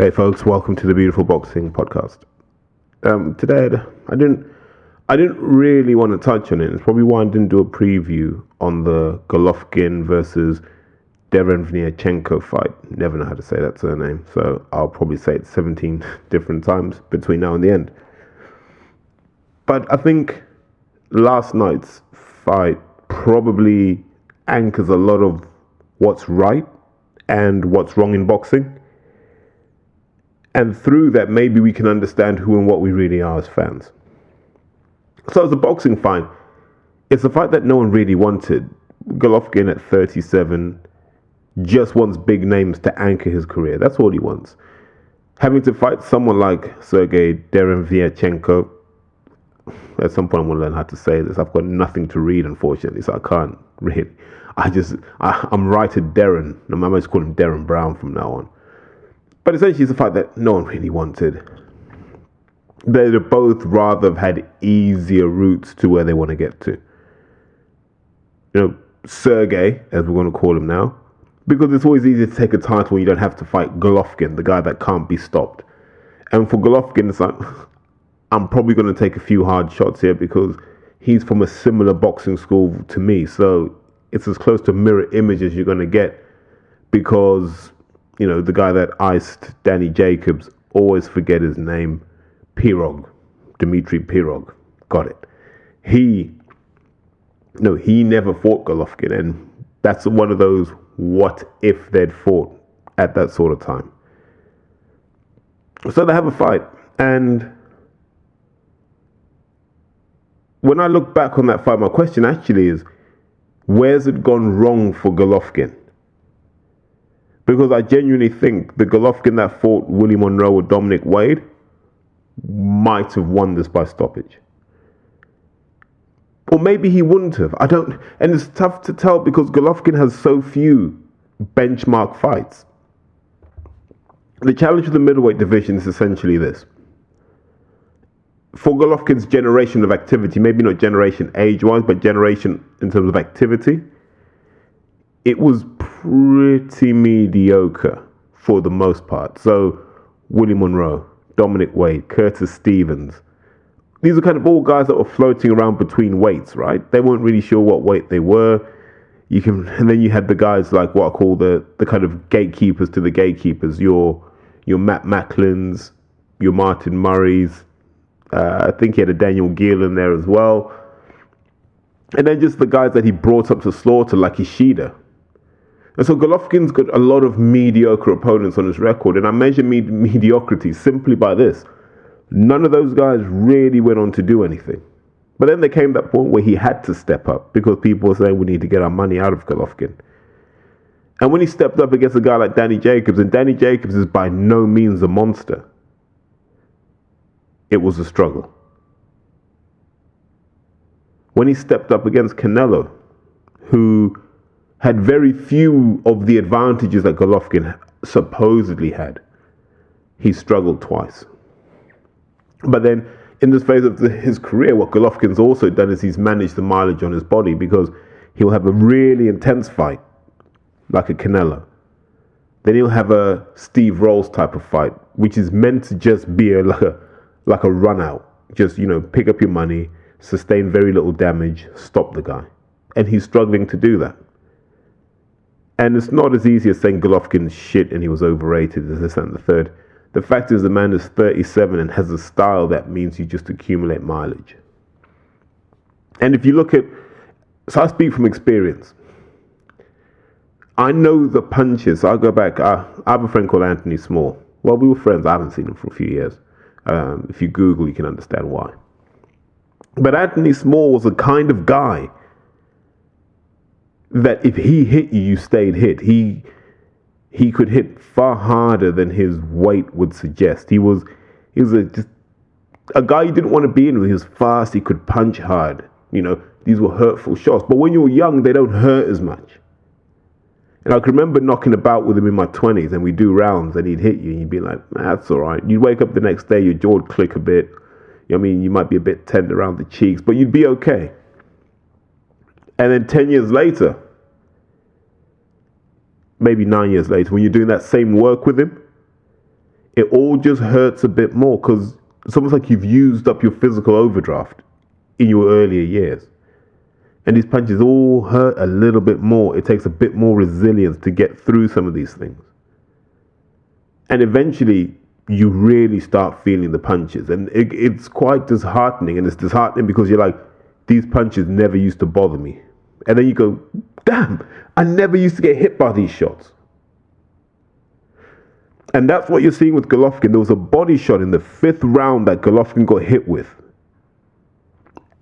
Hey folks, welcome to the Beautiful Boxing Podcast. Um, today I didn't I didn't really want to touch on it. It's probably why I didn't do a preview on the Golovkin versus Derevyanchenko fight. Never know how to say that surname, so I'll probably say it 17 different times between now and the end. But I think last night's fight probably anchors a lot of what's right and what's wrong in boxing and through that, maybe we can understand who and what we really are as fans. So, as a boxing fight, it's a fight that no one really wanted. Golovkin at 37 just wants big names to anchor his career. That's all he wants. Having to fight someone like Sergey Derevyanchenko, at some point I'm to learn how to say this. I've got nothing to read, unfortunately, so I can't read. I just, I, am writer Darren. I might just call him Derren Brown from now on. But essentially, it's a fight that no one really wanted. They'd both rather have had easier routes to where they want to get to. You know, Sergey, as we're going to call him now, because it's always easy to take a title when you don't have to fight Golovkin, the guy that can't be stopped. And for Golovkin, it's like, I'm probably going to take a few hard shots here because he's from a similar boxing school to me. So it's as close to mirror image as you're going to get because you know, the guy that iced Danny Jacobs, always forget his name, Pirog, Dmitry Pirog. Got it. He, no, he never fought Golovkin, and that's one of those what if they'd fought at that sort of time. So they have a fight, and when I look back on that fight, my question actually is, where's it gone wrong for Golovkin? Because I genuinely think the Golovkin that fought Willie Monroe or Dominic Wade might have won this by stoppage. Or maybe he wouldn't have. I don't. And it's tough to tell because Golovkin has so few benchmark fights. The challenge of the middleweight division is essentially this. For Golovkin's generation of activity, maybe not generation age wise, but generation in terms of activity, it was pretty mediocre for the most part. So, Willie Monroe, Dominic Wade, Curtis Stevens, these are kind of all guys that were floating around between weights, right? They weren't really sure what weight they were. You can, and then you had the guys like what I call the the kind of gatekeepers to the gatekeepers. Your your Matt Macklins, your Martin Murrays. Uh, I think he had a Daniel Geale in there as well. And then just the guys that he brought up to slaughter, like Ishida, and so Golovkin's got a lot of mediocre opponents on his record, and I measure med- mediocrity simply by this. None of those guys really went on to do anything. But then there came that point where he had to step up because people were saying we need to get our money out of Golovkin. And when he stepped up against a guy like Danny Jacobs, and Danny Jacobs is by no means a monster, it was a struggle. When he stepped up against Canelo, who had very few of the advantages that Golovkin supposedly had. He struggled twice. But then, in this phase of the, his career, what Golovkin's also done is he's managed the mileage on his body because he'll have a really intense fight, like a Canelo. Then he'll have a Steve Rolls type of fight, which is meant to just be a, like a like a run out. Just you know, pick up your money, sustain very little damage, stop the guy, and he's struggling to do that. And it's not as easy as saying Golovkin's shit and he was overrated as this and the third. The fact is, the man is 37 and has a style that means you just accumulate mileage. And if you look at, so I speak from experience. I know the punches. I go back. I, I have a friend called Anthony Small. Well, we were friends. I haven't seen him for a few years. Um, if you Google, you can understand why. But Anthony Small was a kind of guy that if he hit you, you stayed hit. He he could hit far harder than his weight would suggest. He was he was a just a guy you didn't want to be in. With. He was fast. He could punch hard. You know, these were hurtful shots. But when you're young, they don't hurt as much. And I can remember knocking about with him in my 20s, and we do rounds, and he'd hit you, and you'd be like, that's all right. You'd wake up the next day, your jaw would click a bit. You know I mean, you might be a bit tender around the cheeks, but you'd be okay. And then 10 years later, maybe nine years later, when you're doing that same work with him, it all just hurts a bit more because it's almost like you've used up your physical overdraft in your earlier years. And these punches all hurt a little bit more. It takes a bit more resilience to get through some of these things. And eventually, you really start feeling the punches. And it, it's quite disheartening. And it's disheartening because you're like, these punches never used to bother me. And then you go, damn, I never used to get hit by these shots. And that's what you're seeing with Golovkin. There was a body shot in the fifth round that Golovkin got hit with.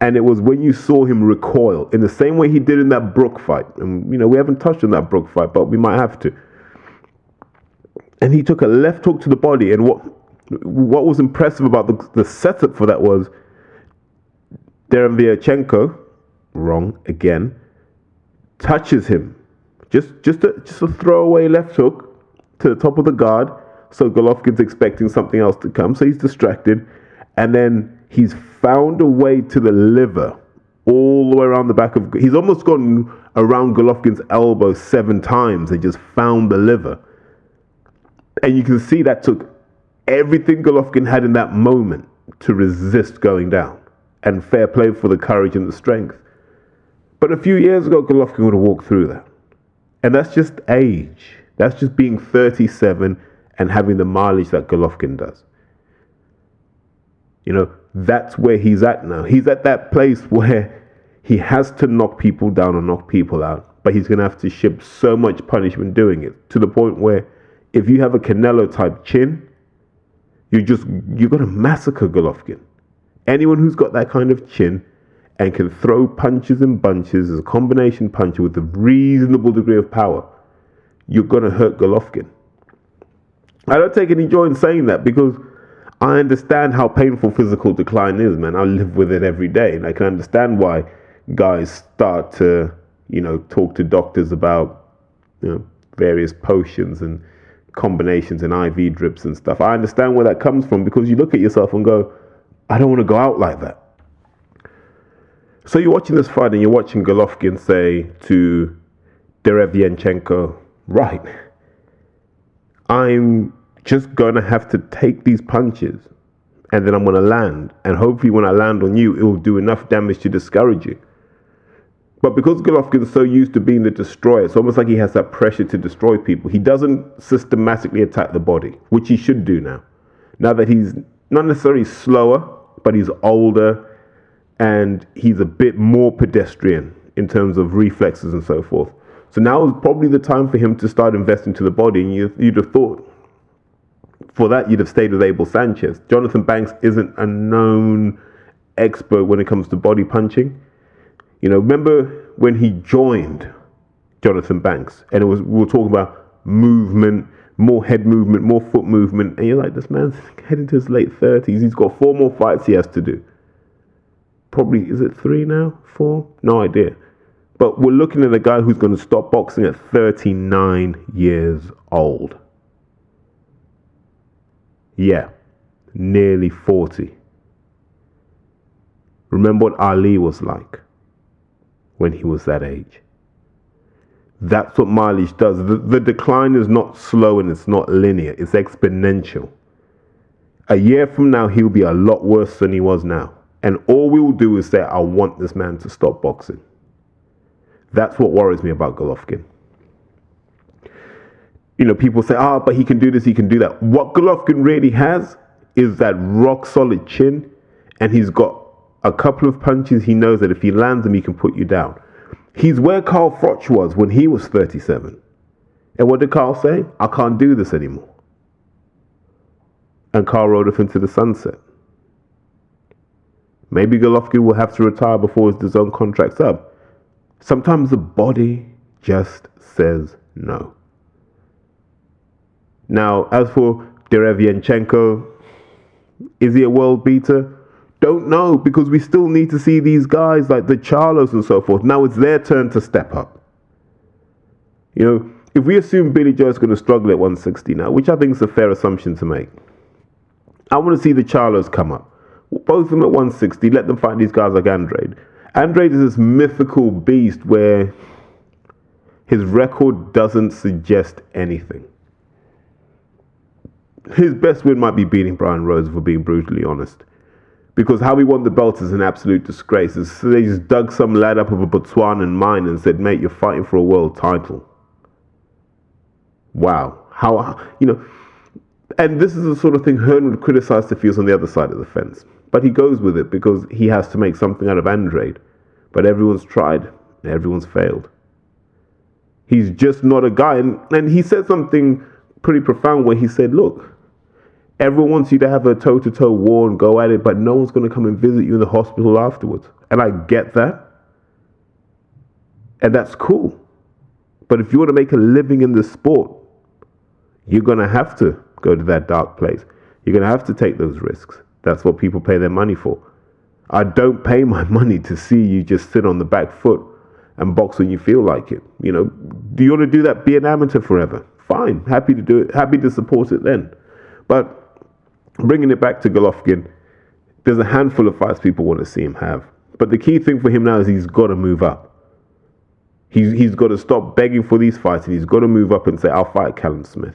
And it was when you saw him recoil in the same way he did in that Brook fight. And, you know, we haven't touched on that Brook fight, but we might have to. And he took a left hook to the body. And what what was impressive about the, the setup for that was Derevyanchenko, wrong again, touches him. Just just a, just a throwaway left hook to the top of the guard. So Golovkin's expecting something else to come. So he's distracted. And then he's found a way to the liver all the way around the back of. He's almost gone around Golovkin's elbow seven times and just found the liver. And you can see that took everything Golovkin had in that moment to resist going down. And fair play for the courage and the strength. But a few years ago, Golovkin would have walked through that. And that's just age. That's just being 37 and having the mileage that Golovkin does. You know, that's where he's at now. He's at that place where he has to knock people down or knock people out, but he's going to have to ship so much punishment doing it to the point where if you have a Canelo type chin, you just you're going to massacre Golovkin. Anyone who's got that kind of chin and can throw punches and bunches as a combination puncher with a reasonable degree of power, you're going to hurt Golovkin. I don't take any joy in saying that because I understand how painful physical decline is, man. I live with it every day, and I can understand why guys start to, you know, talk to doctors about, you know, various potions and combinations and IV drips and stuff. I understand where that comes from because you look at yourself and go, I don't want to go out like that. So you're watching this fight and you're watching Golovkin say to Derevyanchenko, right, I'm just going to have to take these punches and then I'm going to land. And hopefully, when I land on you, it will do enough damage to discourage you. But because Golovkin's so used to being the destroyer, it's almost like he has that pressure to destroy people. He doesn't systematically attack the body, which he should do now. Now that he's not necessarily slower, but he's older and he's a bit more pedestrian in terms of reflexes and so forth. So now is probably the time for him to start investing to the body. And you, you'd have thought for that, you'd have stayed with Abel Sanchez. Johnathon Banks isn't a known expert when it comes to body punching. You know, remember when he joined Johnathon Banks, and it was we were talking about movement, more head movement, more foot movement, and you're like, this man's heading to his late thirties. He's got four more fights he has to do. Probably is it three now? Four? No idea. But we're looking at a guy who's going to stop boxing at 39 years old. Yeah, nearly 40. Remember what Ali was like when he was that age. That's what mileage does. The, the decline is not slow and it's not linear, it's exponential. A year from now, he'll be a lot worse than he was now. And all we will do is say, I want this man to stop boxing. That's what worries me about Golovkin you know, people say, ah, oh, but he can do this, he can do that. What Golovkin really has is that rock solid chin, and he's got a couple of punches. He knows that if he lands them, he can put you down. He's where Carl Froch was when he was 37. And what did Carl say? I can't do this anymore. And Carl rode off into the sunset. Maybe Golovkin will have to retire before his DAZN contract's up. Sometimes the body just says no. Now, as for Derevyanchenko, is he a world beater? Don't know because we still need to see these guys like the Charlos and so forth. Now it's their turn to step up. You know, if we assume Billy Joe is going to struggle at 160 now, which I think is a fair assumption to make, I want to see the Charlos come up. Both of them at 160, let them fight these guys like Andrade. Andrade is this mythical beast where his record doesn't suggest anything. His best win might be beating Brian Rose, for being brutally honest. Because how he won the belt is an absolute disgrace. So they just dug some lad up of a Botswanan mine and said, mate, you're fighting for a world title. Wow. How, you know, and this is the sort of thing Hearn would criticize to feels on the other side of the fence. But he goes with it because he has to make something out of Andrade. But everyone's tried, everyone's failed. He's just not a guy. And, and he said something pretty profound where he said, Look, everyone wants you to have a toe to toe war and go at it, but no one's going to come and visit you in the hospital afterwards. And I get that. And that's cool. But if you want to make a living in this sport, you're going to have to go to that dark place. You're going to have to take those risks. That's what people pay their money for. I don't pay my money to see you just sit on the back foot and box when you feel like it. You know, do you want to do that? Be an amateur forever. Fine, happy to do it. Happy to support it then. But bringing it back to Golovkin, there's a handful of fights people want to see him have. But the key thing for him now is he's got to move up. He's, he's got to stop begging for these fights and he's got to move up and say, I'll fight Callum Smith.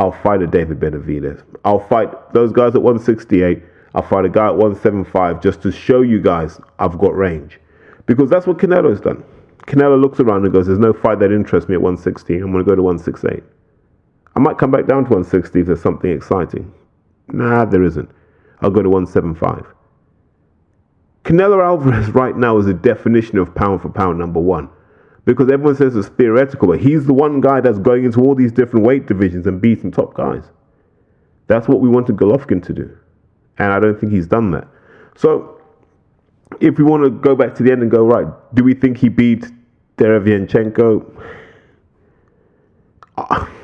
I'll fight a David Benavidez. I'll fight those guys at 168. I'll fight a guy at 175 just to show you guys I've got range. Because that's what Canelo's done. Canelo looks around and goes, There's no fight that interests me at 116. I'm going to go to 168. I might come back down to 160 if there's something exciting. Nah, there isn't. I'll go to 175. Canelo Alvarez right now is a definition of pound for pound number one because everyone says it's theoretical, but he's the one guy that's going into all these different weight divisions and beating top guys. That's what we wanted Golovkin to do. And I don't think he's done that. So, if we want to go back to the end and go, right, do we think he beat Derevyanchenko? Uh,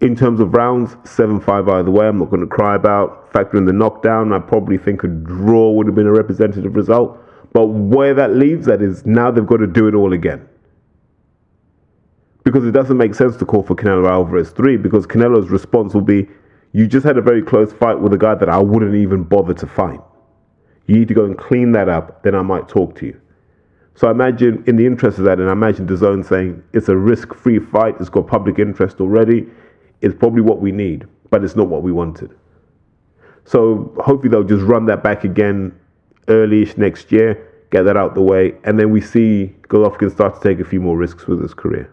in terms of rounds, 7 5 either way, I'm not going to cry about. Factor in the knockdown, I probably think a draw would have been a representative result. But where that leaves that is now they've got to do it all again. Because it doesn't make sense to call for Canelo Alvarez 3 because Canelo's response will be, You just had a very close fight with a guy that I wouldn't even bother to fight. You need to go and clean that up, then I might talk to you. So I imagine, in the interest of that, and I imagine DAZN saying it's a risk free fight, it's got public interest already, it's probably what we need, but it's not what we wanted. So hopefully they'll just run that back again early next year, get that out the way, and then we see Golovkin start to take a few more risks with his career.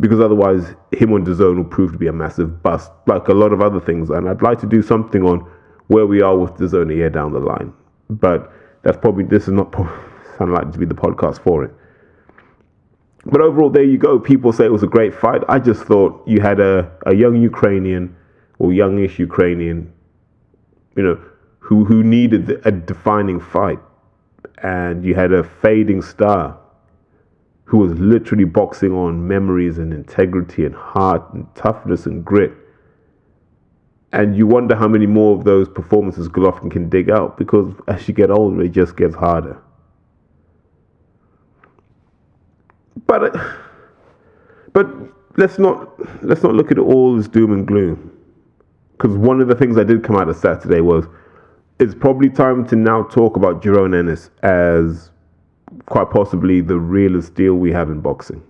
Because otherwise, him on DAZN will prove to be a massive bust, like a lot of other things. And I'd like to do something on where we are with DAZN a year down the line. But that's probably, this is not unlikely to be the podcast for it. But overall, there you go. People say it was a great fight. I just thought you had a, a young Ukrainian or youngish Ukrainian, you know, who, who needed a defining fight. And you had a fading star who was literally boxing on memories and integrity and heart and toughness and grit. And you wonder how many more of those performances Golovkin can dig out because as you get older, it just gets harder. But, uh, but let's not let's not look at all as doom and gloom. Because one of the things I did come out of Saturday was it's probably time to now talk about Jaron Ennis as quite possibly the realest deal we have in boxing.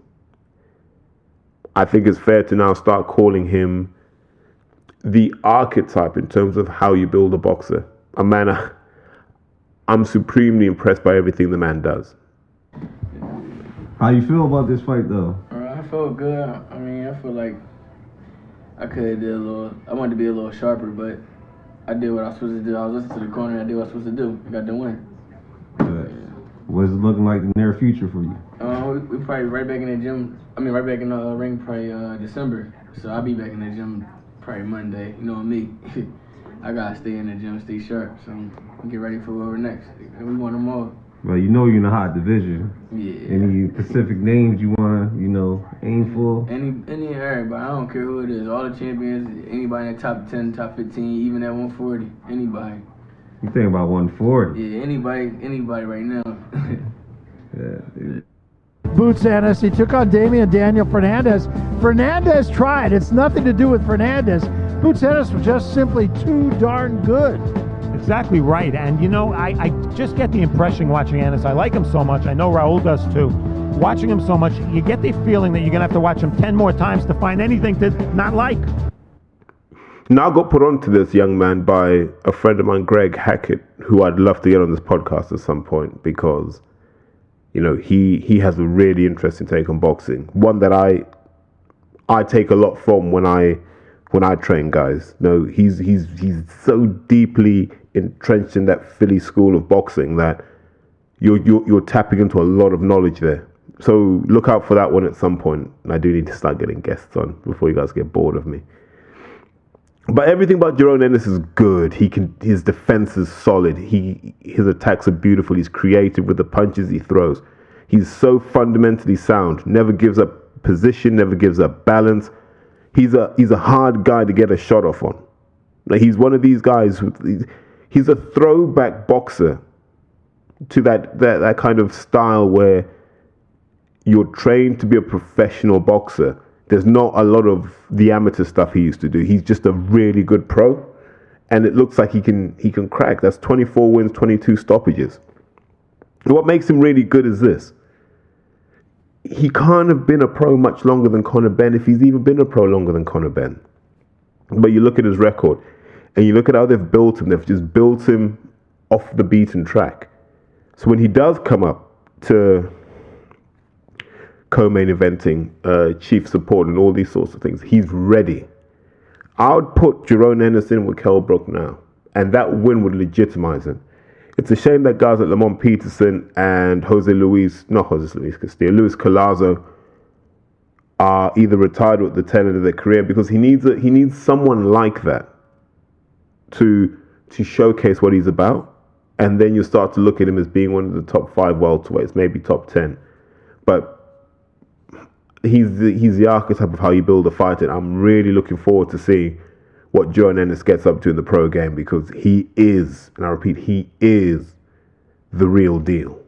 I think it's fair to now start calling him the archetype in terms of how you build a boxer. A man, I, I'm supremely impressed by everything the man does. How you feel about this fight, though? Uh, I feel good. I mean, I feel like I could have did a little. I wanted to be a little sharper, but I did what I was supposed to do. I was listening to the corner. I did what I was supposed to do. I got the win. Good. What's it looking like in the near future for you? Uh, we, we probably right back in the gym. I mean, right back in the uh, ring probably uh, December. So I'll be back in the gym probably Monday. You know me. I gotta stay in the gym, stay sharp. So get ready for whatever next. And we want them all. Well, you know you're in a hot division. Yeah. Any specific names you want, to, you know, aim for? Any, any, everybody. I don't care who it is. All the champions. Anybody in the top ten, top fifteen, even at 140. Anybody. You think about 140? Yeah. Anybody. Anybody right now. Yeah, dude. Boots Ennis. He took on Demian Daniel Fernandez. Fernandez tried. It's nothing to do with Fernandez. Boots Ennis was just simply too darn good. Exactly right. And you know, I, I just get the impression watching Ennis. I like him so much. I know Raul does too. Watching him so much, you get the feeling that you're gonna have to watch him ten more times to find anything to not like. Now I got put onto this young man by a friend of mine, Greg Hackett, who I'd love to get on this podcast at some point because, you know, he he has a really interesting take on boxing. One that I I take a lot from when I when I train guys. No, he's he's he's so deeply entrenched in that Philly school of boxing that you're you're, you're tapping into a lot of knowledge there. So look out for that one at some point. I do need to start getting guests on before you guys get bored of me. But everything about Jerome Ennis is good. He can his defense is solid. He his attacks are beautiful. He's creative with the punches he throws. He's so fundamentally sound. Never gives up position. Never gives up balance. He's a he's a hard guy to get a shot off on. Like he's one of these guys. With, he's a throwback boxer to that, that that kind of style where you're trained to be a professional boxer there's not a lot of the amateur stuff he used to do. He's just a really good pro, and it looks like he can he can crack. That's 24 wins, 22 stoppages. what makes him really good is this. He can't have been a pro much longer than Conor Benn, if he's even been a pro longer than Conor Benn. But you look at his record, and you look at how they've built him. They've just built him off the beaten track. So when he does come up to co-main eventing, uh, chief support, and all these sorts of things. He's ready. I would put Jaron Anderson with Kell Brook now, and that win would legitimize him. It's a shame that guys like Lamont Peterson and Jose Luis, not Jose Luis Castillo, Luis Collazo are either retired or at the tail end of their career because he needs a, he needs someone like that to to showcase what he's about, and then you start to look at him as being one of the top five welterweights, maybe top ten. But he's the, he's the archetype of how you build a fight, and I'm really looking forward to seeing what Joe Ennis gets up to in the pro game because he is, and I repeat, he is the real deal.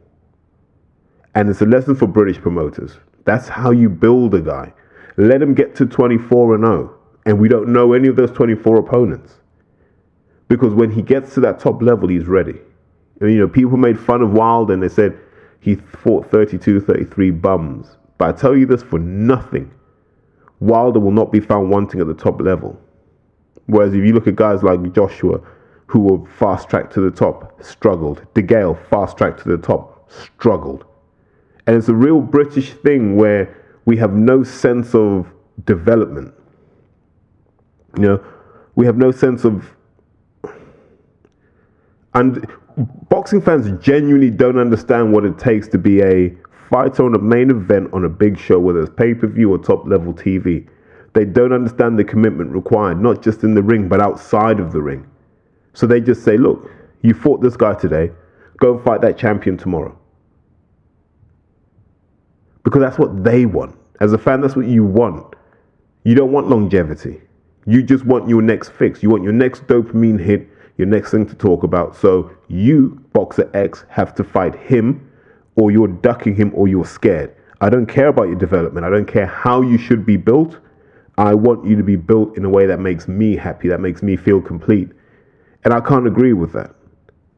And it's a lesson for British promoters. That's how you build a guy. Let him get to 24 and 0, and we don't know any of those 24 opponents. Because when he gets to that top level, he's ready. You know, people made fun of Wild and they said he fought 32, 33 bums. But I tell you this for nothing. Wilder will not be found wanting at the top level. Whereas if you look at guys like Joshua, who were fast tracked to the top, struggled. DeGale, fast tracked to the top, struggled. And it's a real British thing where we have no sense of development. You know, we have no sense of. And boxing fans genuinely don't understand what it takes to be a fighter on a main event on a big show, whether it's pay per view or top level TV. They don't understand the commitment required, not just in the ring, but outside of the ring. So they just say, look, you fought this guy today, go and fight that champion tomorrow. Because that's what they want. As a fan, that's what you want. You don't want longevity. You just want your next fix. You want your next dopamine hit, your next thing to talk about. So you, Boxer X, have to fight him or you're ducking him or you're scared. I don't care about your development. I don't care how you should be built. I want you to be built in a way that makes me happy, that makes me feel complete. And I can't agree with that.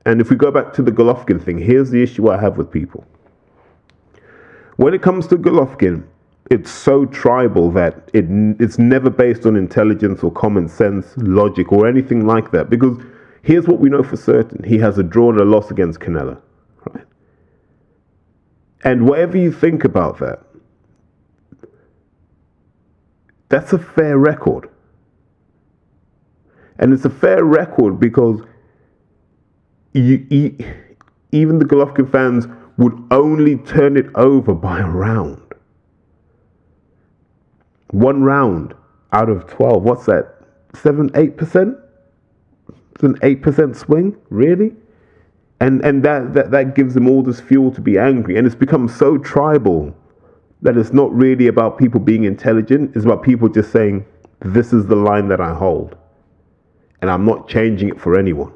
And if we go back to the Golovkin thing, here's the issue I have with people. When it comes to Golovkin, it's so tribal that it, it's never based on intelligence or common sense, logic, or anything like that. Because here's what we know for certain he has a draw and a loss against Canelo. Right? And whatever you think about that, that's a fair record. And it's a fair record because you, you, even the Golovkin fans would only turn it over by a round. One round out of 12. What's that? 7 8%? It's an 8% swing? Really? and and that, that that gives them all this fuel to be angry and it's become so tribal that it's not really about people being intelligent it's about people just saying this is the line that i hold and i'm not changing it for anyone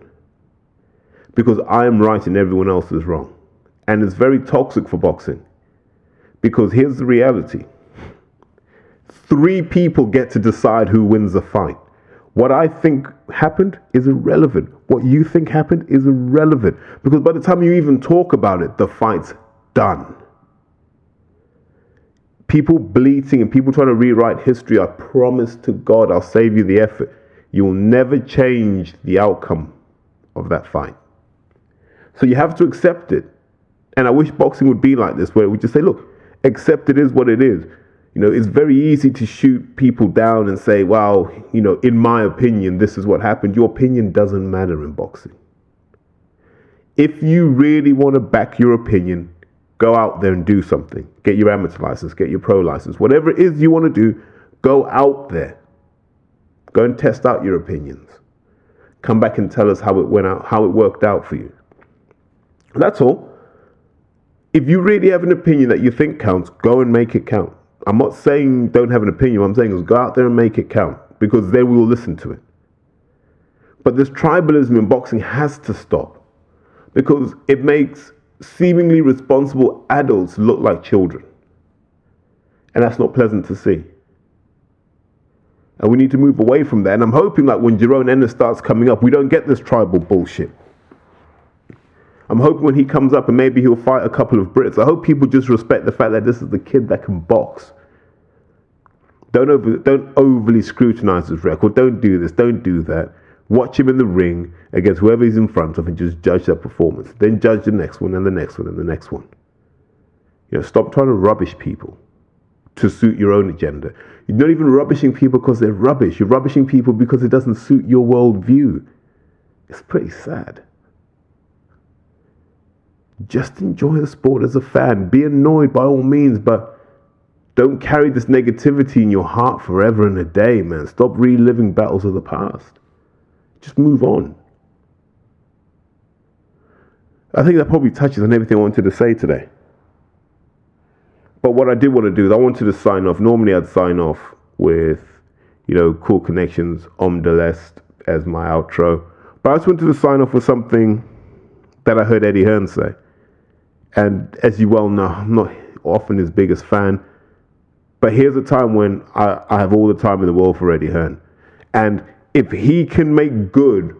because i'm right and everyone else is wrong And it's very toxic for boxing. Because here's the reality three people get to decide who wins the fight. What I think happened is irrelevant. What you think happened is irrelevant. Because by the time you even talk about it, the fight's done. People bleating and people trying to rewrite history, I promise to God, I'll save you the effort. You will never change the outcome of that fight. So you have to accept it. And I wish boxing would be like this, where we just say, look, accept it is what it is. You know, it's very easy to shoot people down and say, well, you know, in my opinion, this is what happened. Your opinion doesn't matter in boxing. If you really want to back your opinion, go out there and do something. Get your amateur license, get your pro license, whatever it is you want to do, go out there. Go and test out your opinions. Come back and tell us how it went out, how it worked out for you. That's all. If you really have an opinion that you think counts, go and make it count. I'm not saying don't have an opinion. What I'm saying is go out there and make it count because then we will listen to it. But this tribalism in boxing has to stop because it makes seemingly responsible adults look like children. And that's not pleasant to see. And we need to move away from that. And I'm hoping that when Jaron Ennis starts coming up, we don't get this tribal bullshit. I'm hoping when he comes up and maybe he'll fight a couple of Brits, I hope people just respect the fact that this is the kid that can box. Don't, over, don't overly scrutinize his record. Don't do this. Don't do that. Watch him in the ring against whoever he's in front of and just judge their performance. Then judge the next one and the next one and the next one. You know, stop trying to rubbish people to suit your own agenda. You're not even rubbishing people because they're rubbish. You're rubbishing people because it doesn't suit your worldview. It's pretty sad. Just enjoy the sport as a fan. Be annoyed by all means, but don't carry this negativity in your heart forever and a day, man. Stop reliving battles of the past. Just move on. I think that probably touches on everything I wanted to say today. But what I did want to do is I wanted to sign off. Normally I'd sign off with, you know, cool connections, Om de l'Est as my outro. But I just wanted to sign off with something that I heard Eddie Hearn say. And as you well know, I'm not often his biggest fan. But here's a time when I, I have all the time in the world for Eddie Hearn. And if he can make good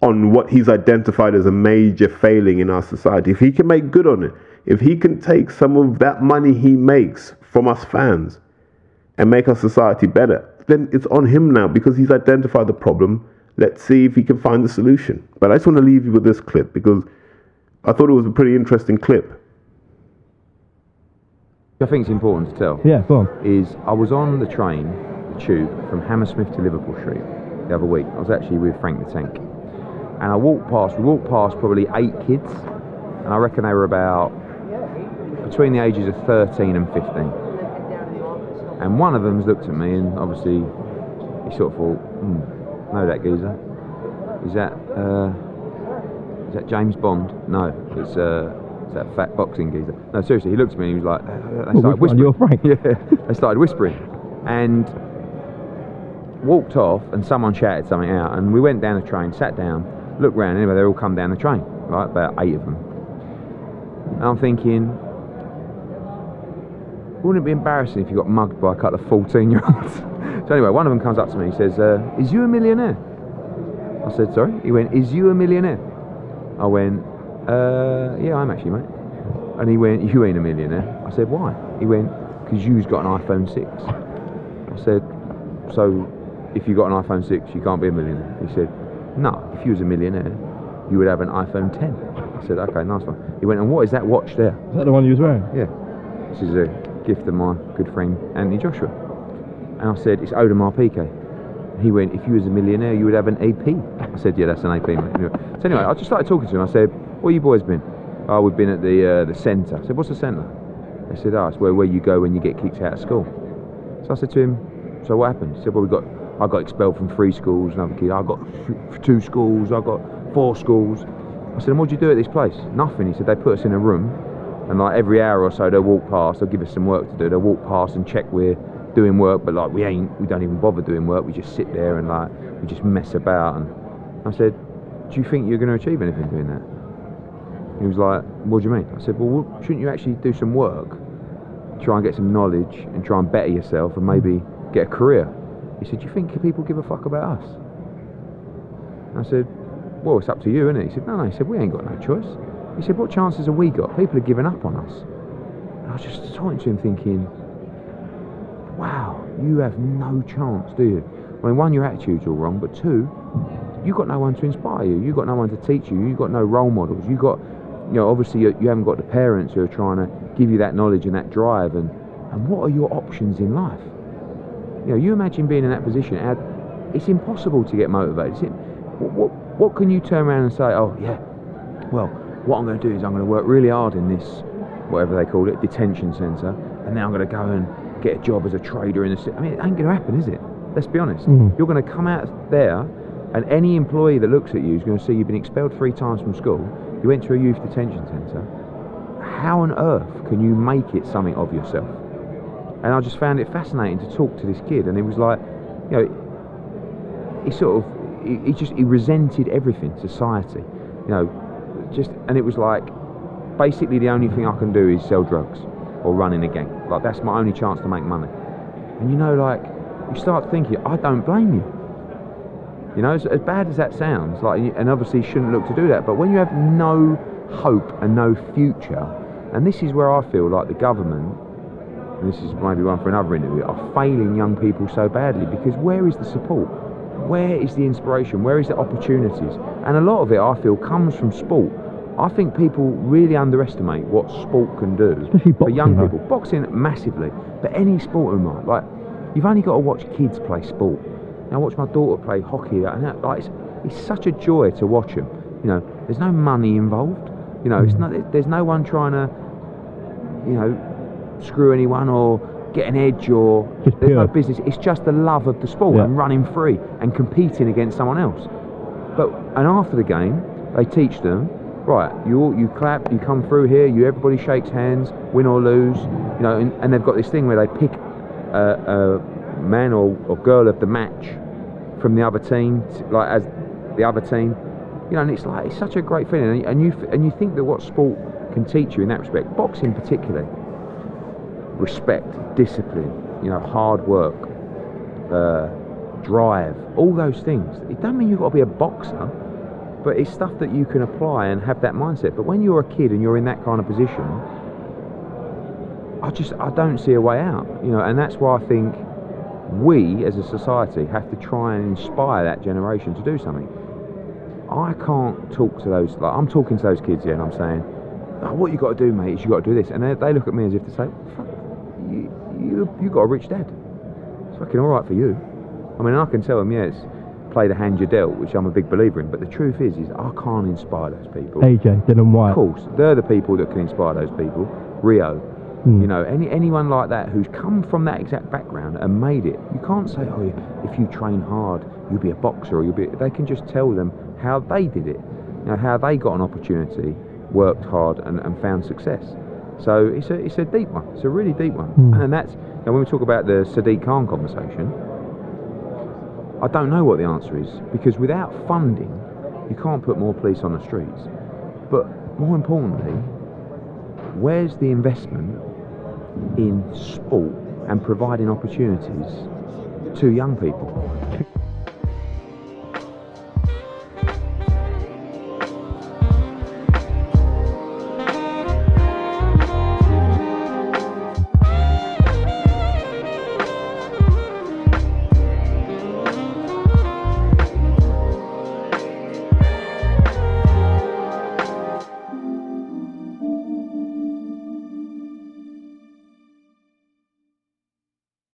on what he's identified as a major failing in our society, if he can make good on it, if he can take some of that money he makes from us fans and make our society better, then it's on him now because he's identified the problem. Let's see if he can find the solution. But I just want to leave you with this clip because I thought it was a pretty interesting clip. I think it's important to tell. Yeah, go on. Is I was on the train, the tube from Hammersmith to Liverpool Street the other week. I was actually with Frank the Tank, and I walked past. We walked past probably eight kids, and I reckon they were about between the ages of 13 and 15. And one of them's looked at me, and obviously he sort of thought, hmm, know that geezer. Is that uh, is that James Bond? No, it's uh, it's that fat boxing geezer. No, seriously, he looked at me and he was like, uh, they started which whispering. You're Frank? Yeah, they started whispering, and walked off, and someone shouted something out, and we went down the train, sat down, looked round. Anyway, they all come down the train, right? About eight of them. And I'm thinking, wouldn't it be embarrassing if you got mugged by a couple of 14 year olds? so anyway, one of them comes up to me and says, uh, is you a millionaire? I said, sorry? He went, is you a millionaire? I went, uh, yeah, I'm actually, mate. And he went, you ain't a millionaire. I said, why? He went, because you's got an iPhone 6. I said, so if you got an iPhone 6, you can't be a millionaire. He said, no, if you was a millionaire, you would have an iPhone 10. I said, okay, nice one. He went, and what is that watch there? Is that the one you was wearing? Yeah. This is a gift of my good friend Anthony Joshua. And I said, it's Audemars Piguet. He went, if you was a millionaire, you would have an AP. I said, yeah, that's an AP, mate. Anyway. So anyway, I just started talking to him. I said, where you boys been? Oh, we've been at the uh, the centre. I said, what's the centre? They said, oh, it's where, where you go when you get kicked out of school. So I said to him, so what happened? He said, well, we got, I got expelled from three schools, another kid, I got two schools, I got four schools. I said, and what'd you do at this place? Nothing. He said, they put us in a room, and like every hour or so, they'll walk past, they'll give us some work to do, they'll walk past and check we're doing work, but like we ain't, we don't even bother doing work, we just sit there and like, we just mess about. And I said, do you think you're going to achieve anything doing that? He was like, "What do you mean?" I said, "Well, shouldn't you actually do some work, try and get some knowledge, and try and better yourself, and maybe get a career?" He said, "Do you think people give a fuck about us?" I said, "Well, it's up to you, isn't it?" He said, "No, no." He said, "We ain't got no choice." He said, "What chances have we got? People are giving up on us." And I was just talking to him, thinking, "Wow, you have no chance, do you?" I mean, one, your attitude's all wrong, but two, you've got no one to inspire you. You've got no one to teach you. You've got no role models. You've got, you know, obviously you, you haven't got the parents who are trying to give you that knowledge and that drive. And, and what are your options in life? You know, you imagine being in that position. It's impossible to get motivated. It's, what, what, what can you turn around and say, oh, yeah, well, what I'm going to do is I'm going to work really hard in this, whatever they call it, detention centre, and then I'm going to go and get a job as a trader in the city. I mean, it ain't going to happen, is it? Let's be honest. Mm. You're going to come out there, and any employee that looks at you is going to see you've been expelled three times from school, you went to a youth detention centre. How on earth can you make it something of yourself? And I just found it fascinating to talk to this kid, and it was like, you know, he sort of he, he just he resented everything society you know just and it was like basically the only thing i can do is sell drugs or running in a like that's my only chance to make money and you know like you start thinking i don't blame you you know as, as bad as that sounds like and obviously shouldn't look to do that but when you have no hope and no future and this is where i feel like the government and this is maybe one for another interview are failing young people so badly because where is the support where is the inspiration? Where is the opportunities? And a lot of it, I feel, comes from sport. I think people really underestimate what sport can do Especially for young people. Boxing massively, but any sport in life, like you've only got to watch kids play sport. Now, I watch my daughter play hockey, and that, like it's, it's such a joy to watch them. You know, there's no money involved. You know, it's Mm. not. There's no one trying to, you know, screw anyone or get an edge or Just there's no business. It's just the love of the sport Yeah. and running free and competing against someone else. But and after the game, they teach them, right? You you clap, you come through here, you everybody shakes hands, win or lose, you know, and, and they've got this thing where they pick a, a man or, or girl of the match from the other team, like as the other team, you know, and it's like it's such a great feeling, and, you and you think that what sport can teach you in that respect, boxing particularly, respect, discipline, you know, hard work, uh, drive, all those things. It don't mean you've got to be a boxer, but it's stuff that you can apply and have that mindset. But when you're a kid and you're in that kind of position, I just I don't see a way out, you know, and that's why I think we as a society have to try and inspire that generation to do something. I can't talk to those like I'm talking to those kids here and I'm saying, oh, what you got to do, mate, is you got to do this, and they, they look at me as if to say, you you you got a rich dad. It's fucking all right for you. I mean, I can tell them, yes, play the hand you're dealt, which I'm a big believer in. But the truth is, is I can't inspire those people. AJ, Dillian Whyte. Of course, they're the people that can inspire those people. Rio, Hmm. you know, any anyone like that who's come from that exact background and made it. You can't say, oh, if you train hard, you'll be a boxer, or you'll be. They can just tell them how they did it, you know, how they got an opportunity, worked hard, and, and found success. So it's a it's a deep one. It's a really deep one, Hmm. and that's. And when we talk about the Sadiq Khan conversation, I don't know what the answer is because without funding, you can't put more police on the streets. But more importantly, where's the investment in sport and providing opportunities to young people?